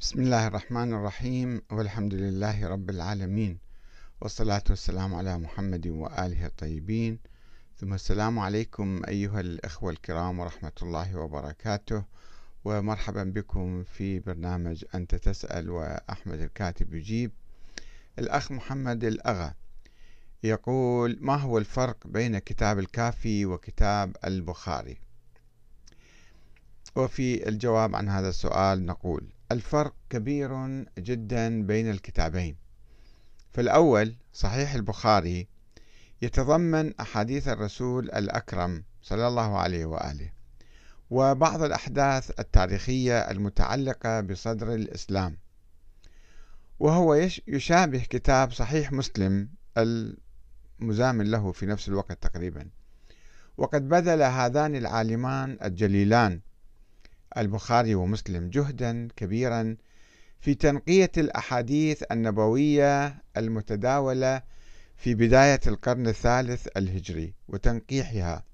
بسم الله الرحمن الرحيم والحمد لله رب العالمين والصلاة والسلام على محمد وآله الطيبين. ثم السلام عليكم أيها الأخوة الكرام ورحمة الله وبركاته. ومرحبا بكم في برنامج أنت تسأل وأحمد الكاتب يجيب. الأخ محمد الأغا يقول ما هو الفرق بين كتاب الكافي وكتاب البخاري؟ وفي الجواب عن هذا السؤال نقول الفرق كبير جدا بين الكتابين. فالأول صحيح البخاري يتضمن أحاديث الرسول الأكرم صلى الله عليه وآله وبعض الأحداث التاريخية المتعلقة بصدر الإسلام. وهو يشابه كتاب صحيح مسلم المزامن له في نفس الوقت تقريبا. وقد بذل هذان العالمان الجليلان البخاري ومسلم جهدا كبيرا في تنقية الأحاديث النبوية المتداولة في بداية القرن الثالث الهجري وتنقيحها.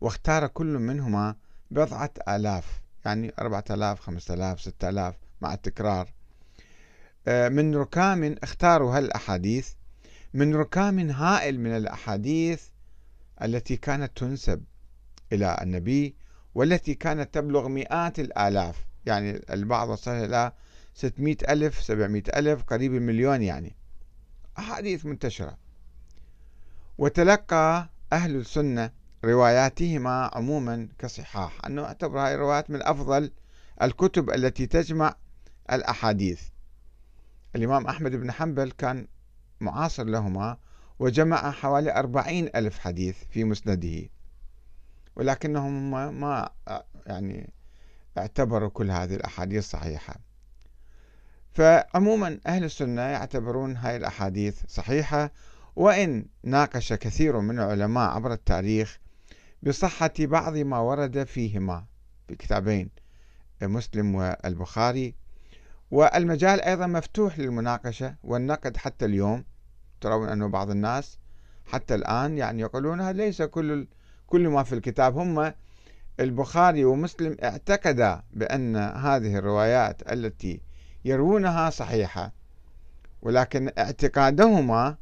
واختار كل منهما بضعة آلاف يعني أربعة آلاف خمسة آلاف ستة آلاف مع التكرار. آه، من ركام اختاروا هالأحاديث؟ من ركام هائل من الأحاديث التي كانت تنسب إلى النبي والتي كانت تبلغ مئات الآلاف يعني البعض وصل إلى 600 ألف 700 ألف قريب المليون يعني. أحاديث منتشرة. وتلقى أهل السنة رواياتهما عموما كصحاح أنه اعتبر هذه الروايات من أفضل الكتب التي تجمع الأحاديث. الإمام أحمد بن حنبل كان معاصر لهما وجمع حوالي أربعين ألف حديث في مسنده. ولكنهم ما, يعني اعتبروا كل هذه الأحاديث صحيحة. فعموما أهل السنة يعتبرون هاي الأحاديث صحيحة وإن ناقش كثير من العلماء عبر التاريخ بصحة بعض ما ورد فيهما في كتابين مسلم والبخاري. والمجال أيضا مفتوح للمناقشة والنقد حتى اليوم ترون أنه بعض الناس حتى الآن يعني يقولون ليس كل كل ما في الكتاب هم البخاري ومسلم اعتقدا بأن هذه الروايات التي يروونها صحيحة ولكن اعتقادهما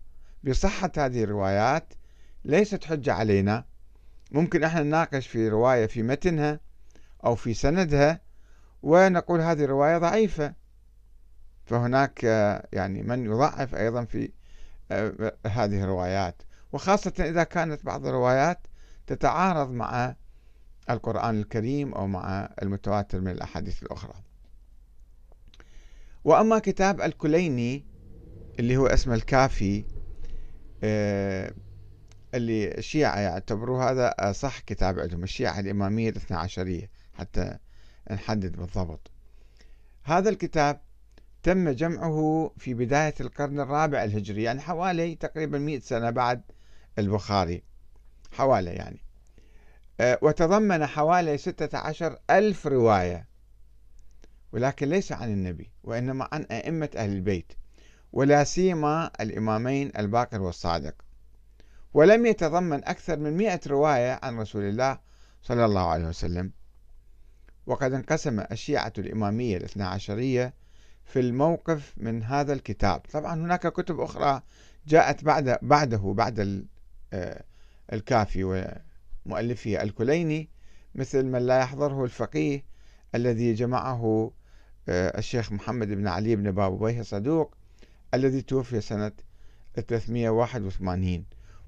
بصحة هذه الروايات ليست حجة علينا. ممكن إحنا نناقش في رواية في متنها أو في سندها ونقول هذه الرواية ضعيفة. فهناك يعني من يضعف أيضا في آه، هذه الروايات وخاصة إذا كانت بعض الروايات تتعارض مع القرآن الكريم أو مع المتواتر من الأحاديث الأخرى. وأما كتاب الكليني اللي هو اسمه الكافي آه، اللي الشيعة يعتبروه هذا صح كتاب عندهم الشيعة الإمامية الاثنى عشرية حتى نحدد بالضبط. هذا الكتاب تم جمعه في بداية القرن الرابع الهجري يعني حوالي تقريبا مئة سنة بعد البخاري. حوالي يعني. آه، وتضمن حوالي ستة عشر ألف رواية. ولكن ليس عن النبي وإنما عن أئمة أهل البيت ولا سيما الإمامين الباقر والصادق. ولم يتضمن أكثر من مئة رواية عن رسول الله صلى الله عليه وسلم. وقد انقسم الشيعة الإمامية الاثنى عشرية في الموقف من هذا الكتاب. طبعا هناك كتب أخرى جاءت بعد بعده بعد آه، الكافي ومؤلفه الكليني مثل من لا يحضره الفقيه الذي جمعه آه، الشيخ محمد بن علي بن بابويه صدوق الذي توفي سنة 381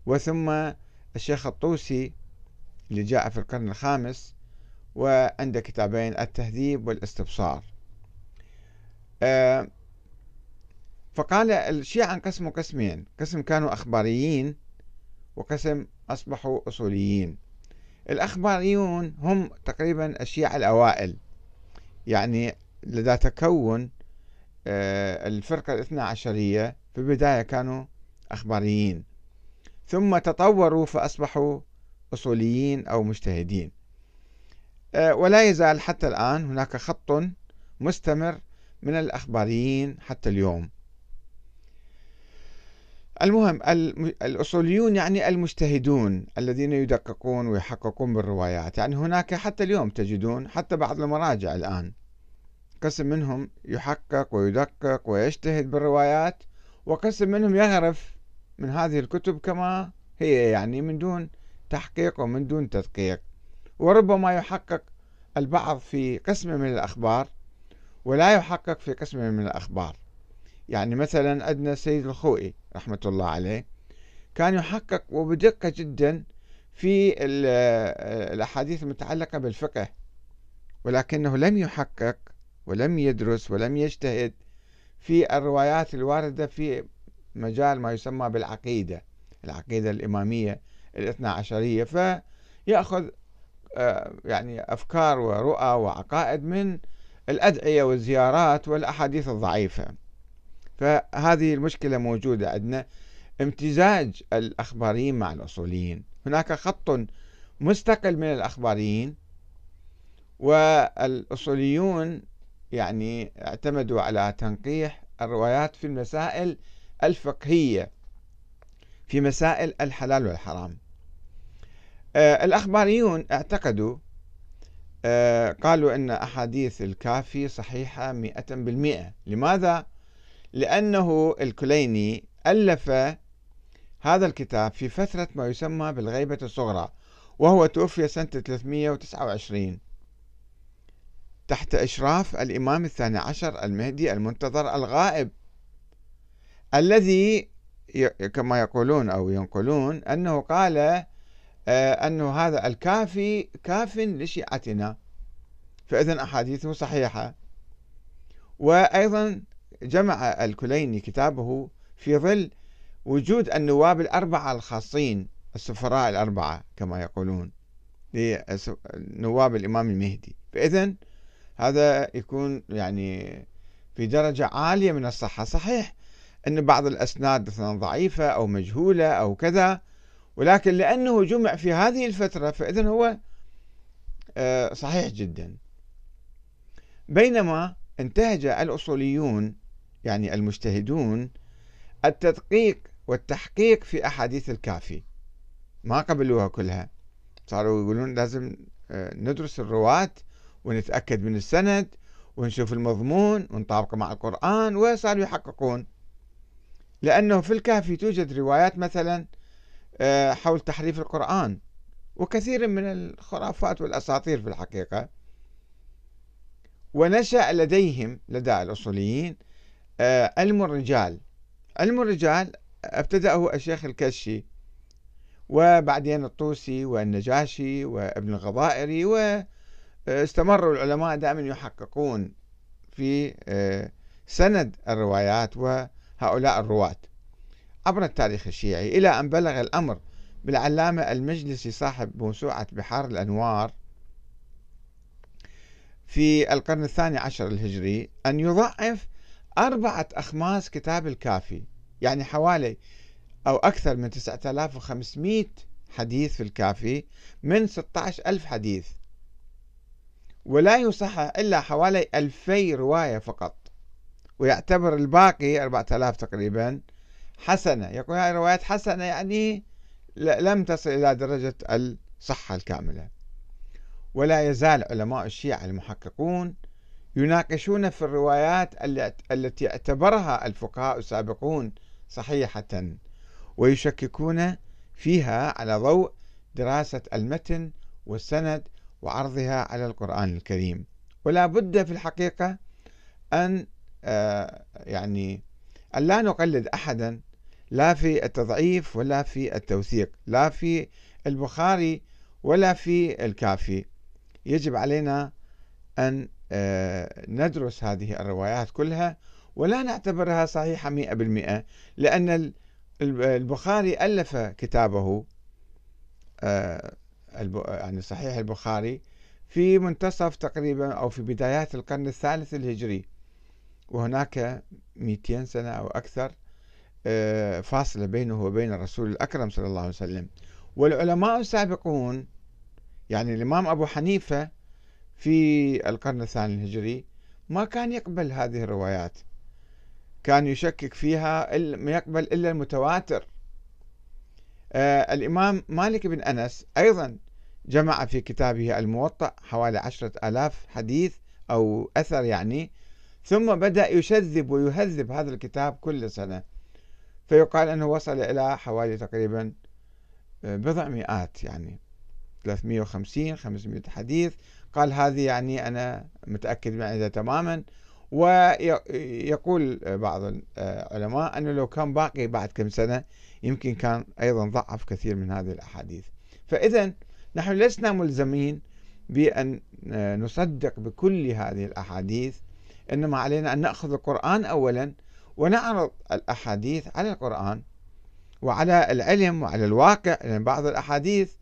وثم الشيخ الطوسي اللي جاء في القرن الخامس وعنده كتابين التهذيب والإستبصار. آه، فقال الشيعة انقسموا قسمين قسم كانوا أخباريين وقسم أصبحوا أصوليين. الأخباريون هم تقريبا الشيعة الأوائل. يعني لدى تكون آه، الفرقة الاثنى عشرية في البداية كانوا أخباريين. ثم تطوروا فأصبحوا أصوليين أو مجتهدين. آه، ولا يزال حتى الآن هناك خط مستمر من الأخباريين حتى اليوم. المهم الأصوليون يعني المجتهدون الذين يدققون ويحققون بالروايات. يعني هناك حتى اليوم تجدون حتى بعض المراجع الآن قسم منهم يحقق ويدقق ويجتهد بالروايات وقسم منهم يغرف من هذه الكتب كما هي يعني من دون تحقيق ومن دون تدقيق. وربما يحقق البعض في قسم من الأخبار ولا يحقق في قسم من الأخبار. يعني مثلا عندنا السيد الخوئي رحمة الله عليه كان يحقق وبدقة جدا في الأحاديث المتعلقة بالفقه ولكنه لم يحقق ولم يدرس ولم يجتهد في الروايات الواردة في مجال ما يسمى بالعقيدة العقيدة الإمامية الاثنى عشرية. فيأخذ آه، يعني أفكار ورؤى وعقائد من الأدعية والزيارات والأحاديث الضعيفة. فهذه المشكلة موجودة عندنا. امتزاج الأخباريين مع الأصوليين. هناك خط مستقل من الأخباريين والأصوليون يعني اعتمدوا على تنقيح الروايات في المسائل الفقهية في مسائل الحلال والحرام. آه، الأخباريون اعتقدوا آه، قالوا أن أحاديث الكافي صحيحة مئة بالمئة. لماذا؟ لأنه الكليني ألف هذا الكتاب في فترة ما يسمى بالغيبة الصغرى وهو توفي سنة 329 تحت إشراف الإمام الثاني عشر المهدي المنتظر الغائب الذي كما يقولون أو ينقلون أنه قال آه، أنه هذا الكافي كاف لشيعتنا فإذا أحاديثه صحيحة. وأيضا جمع الكليني كتابه في ظل وجود النواب الأربعة الخاصين السفراء الأربعة كما يقولون لنواب الإمام المهدي. فإذا هذا يكون يعني في درجة عالية من الصحة. صحيح أن بعض الأسناد مثلا ضعيفة أو مجهولة أو كذا ولكن لأنه جمع في هذه الفترة فإذا هو آه، صحيح جدا. بينما انتهج الأصوليون يعني المجتهدون التدقيق والتحقيق في أحاديث الكافي. ما قبلوها كلها. صاروا يقولون لازم آه، ندرس الرواة ونتأكد من السند ونشوف المضمون ونطابقه مع القرآن وصاروا يحققون. لأنه في الكافي توجد روايات مثلا آه، حول تحريف القرآن وكثير من الخرافات والأساطير في الحقيقة. ونشأ لديهم لدى الأصوليين علم الرجال علم الرجال ابتدأه الشيخ الكشي وبعدين الطوسي والنجاشي وابن الغضائري واستمروا العلماء دائما يحققون في آه، سند الروايات وهؤلاء الرواة. عبر التاريخ الشيعي إلى أن بلغ الأمر بالعلامة المجلسي صاحب موسوعة بحار الأنوار في القرن الثاني عشر الهجري أن يضعف أربعة أخماس كتاب الكافي يعني حوالي أو أكثر من 9500 حديث في الكافي من 16 ألف حديث. ولا يصح إلا حوالي 2000 رواية فقط ويعتبر الباقي 4000 تقريبا حسنة. يقول هذه روايات حسنة يعني لم تصل إلى درجة الصحة الكاملة. ولا يزال علماء الشيعة المحققون يناقشون في الروايات التي اعتبرها الفقهاء السابقون صحيحة ويشككون فيها على ضوء دراسة المتن والسند وعرضها على القرآن الكريم. ولا بد في الحقيقة أن آه، يعني أن لا نقلد أحدا لا في التضعيف ولا في التوثيق لا في البخاري ولا في الكافي. يجب علينا أن ندرس هذه الروايات كلها ولا نعتبرها صحيحة مئة بالمئة لأن البخاري ألف كتابه آه، يعني صحيح البخاري في منتصف تقريبا أو في بدايات القرن الثالث الهجري وهناك 200 سنة أو أكثر آه، فاصلة بينه وبين الرسول الأكرم صلى الله عليه وسلم. والعلماء السابقون يعني الإمام أبو حنيفة في القرن الثاني الهجري ما كان يقبل هذه الروايات. كان يشكك فيها ما يقبل إلا المتواتر. آه الإمام مالك بن أنس أيضا جمع في كتابه الموطأ حوالي عشرة ألاف حديث أو أثر يعني ثم بدأ يشذب ويهذب هذا الكتاب كل سنة. فيقال أنه وصل إلى حوالي تقريبا آه، بضع مئات يعني 350 500 حديث. قال هذه يعني أنا متأكد من هذا تماما. ويقول بعض العلماء أنه لو كان باقي بعد كم سنة يمكن كان أيضا ضعف كثير من هذه الأحاديث. فإذا نحن لسنا ملزمين بأن نصدق بكل هذه الأحاديث إنما علينا أن نأخذ القرآن أولا ونعرض الأحاديث على القرآن وعلى العلم وعلى الواقع لأن بعض الأحاديث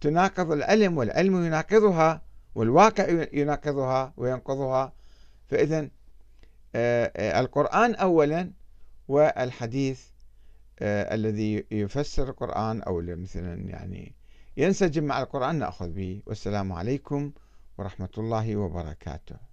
تناقض العلم والعلم يناقضها. والواقع يناقضها وينقضها. فإذا آه، آه، القرآن أولا والحديث آه، الذي يفسر القرآن أو مثلا يعني ينسجم مع القرآن نأخذ به. والسلام عليكم ورحمة الله وبركاته.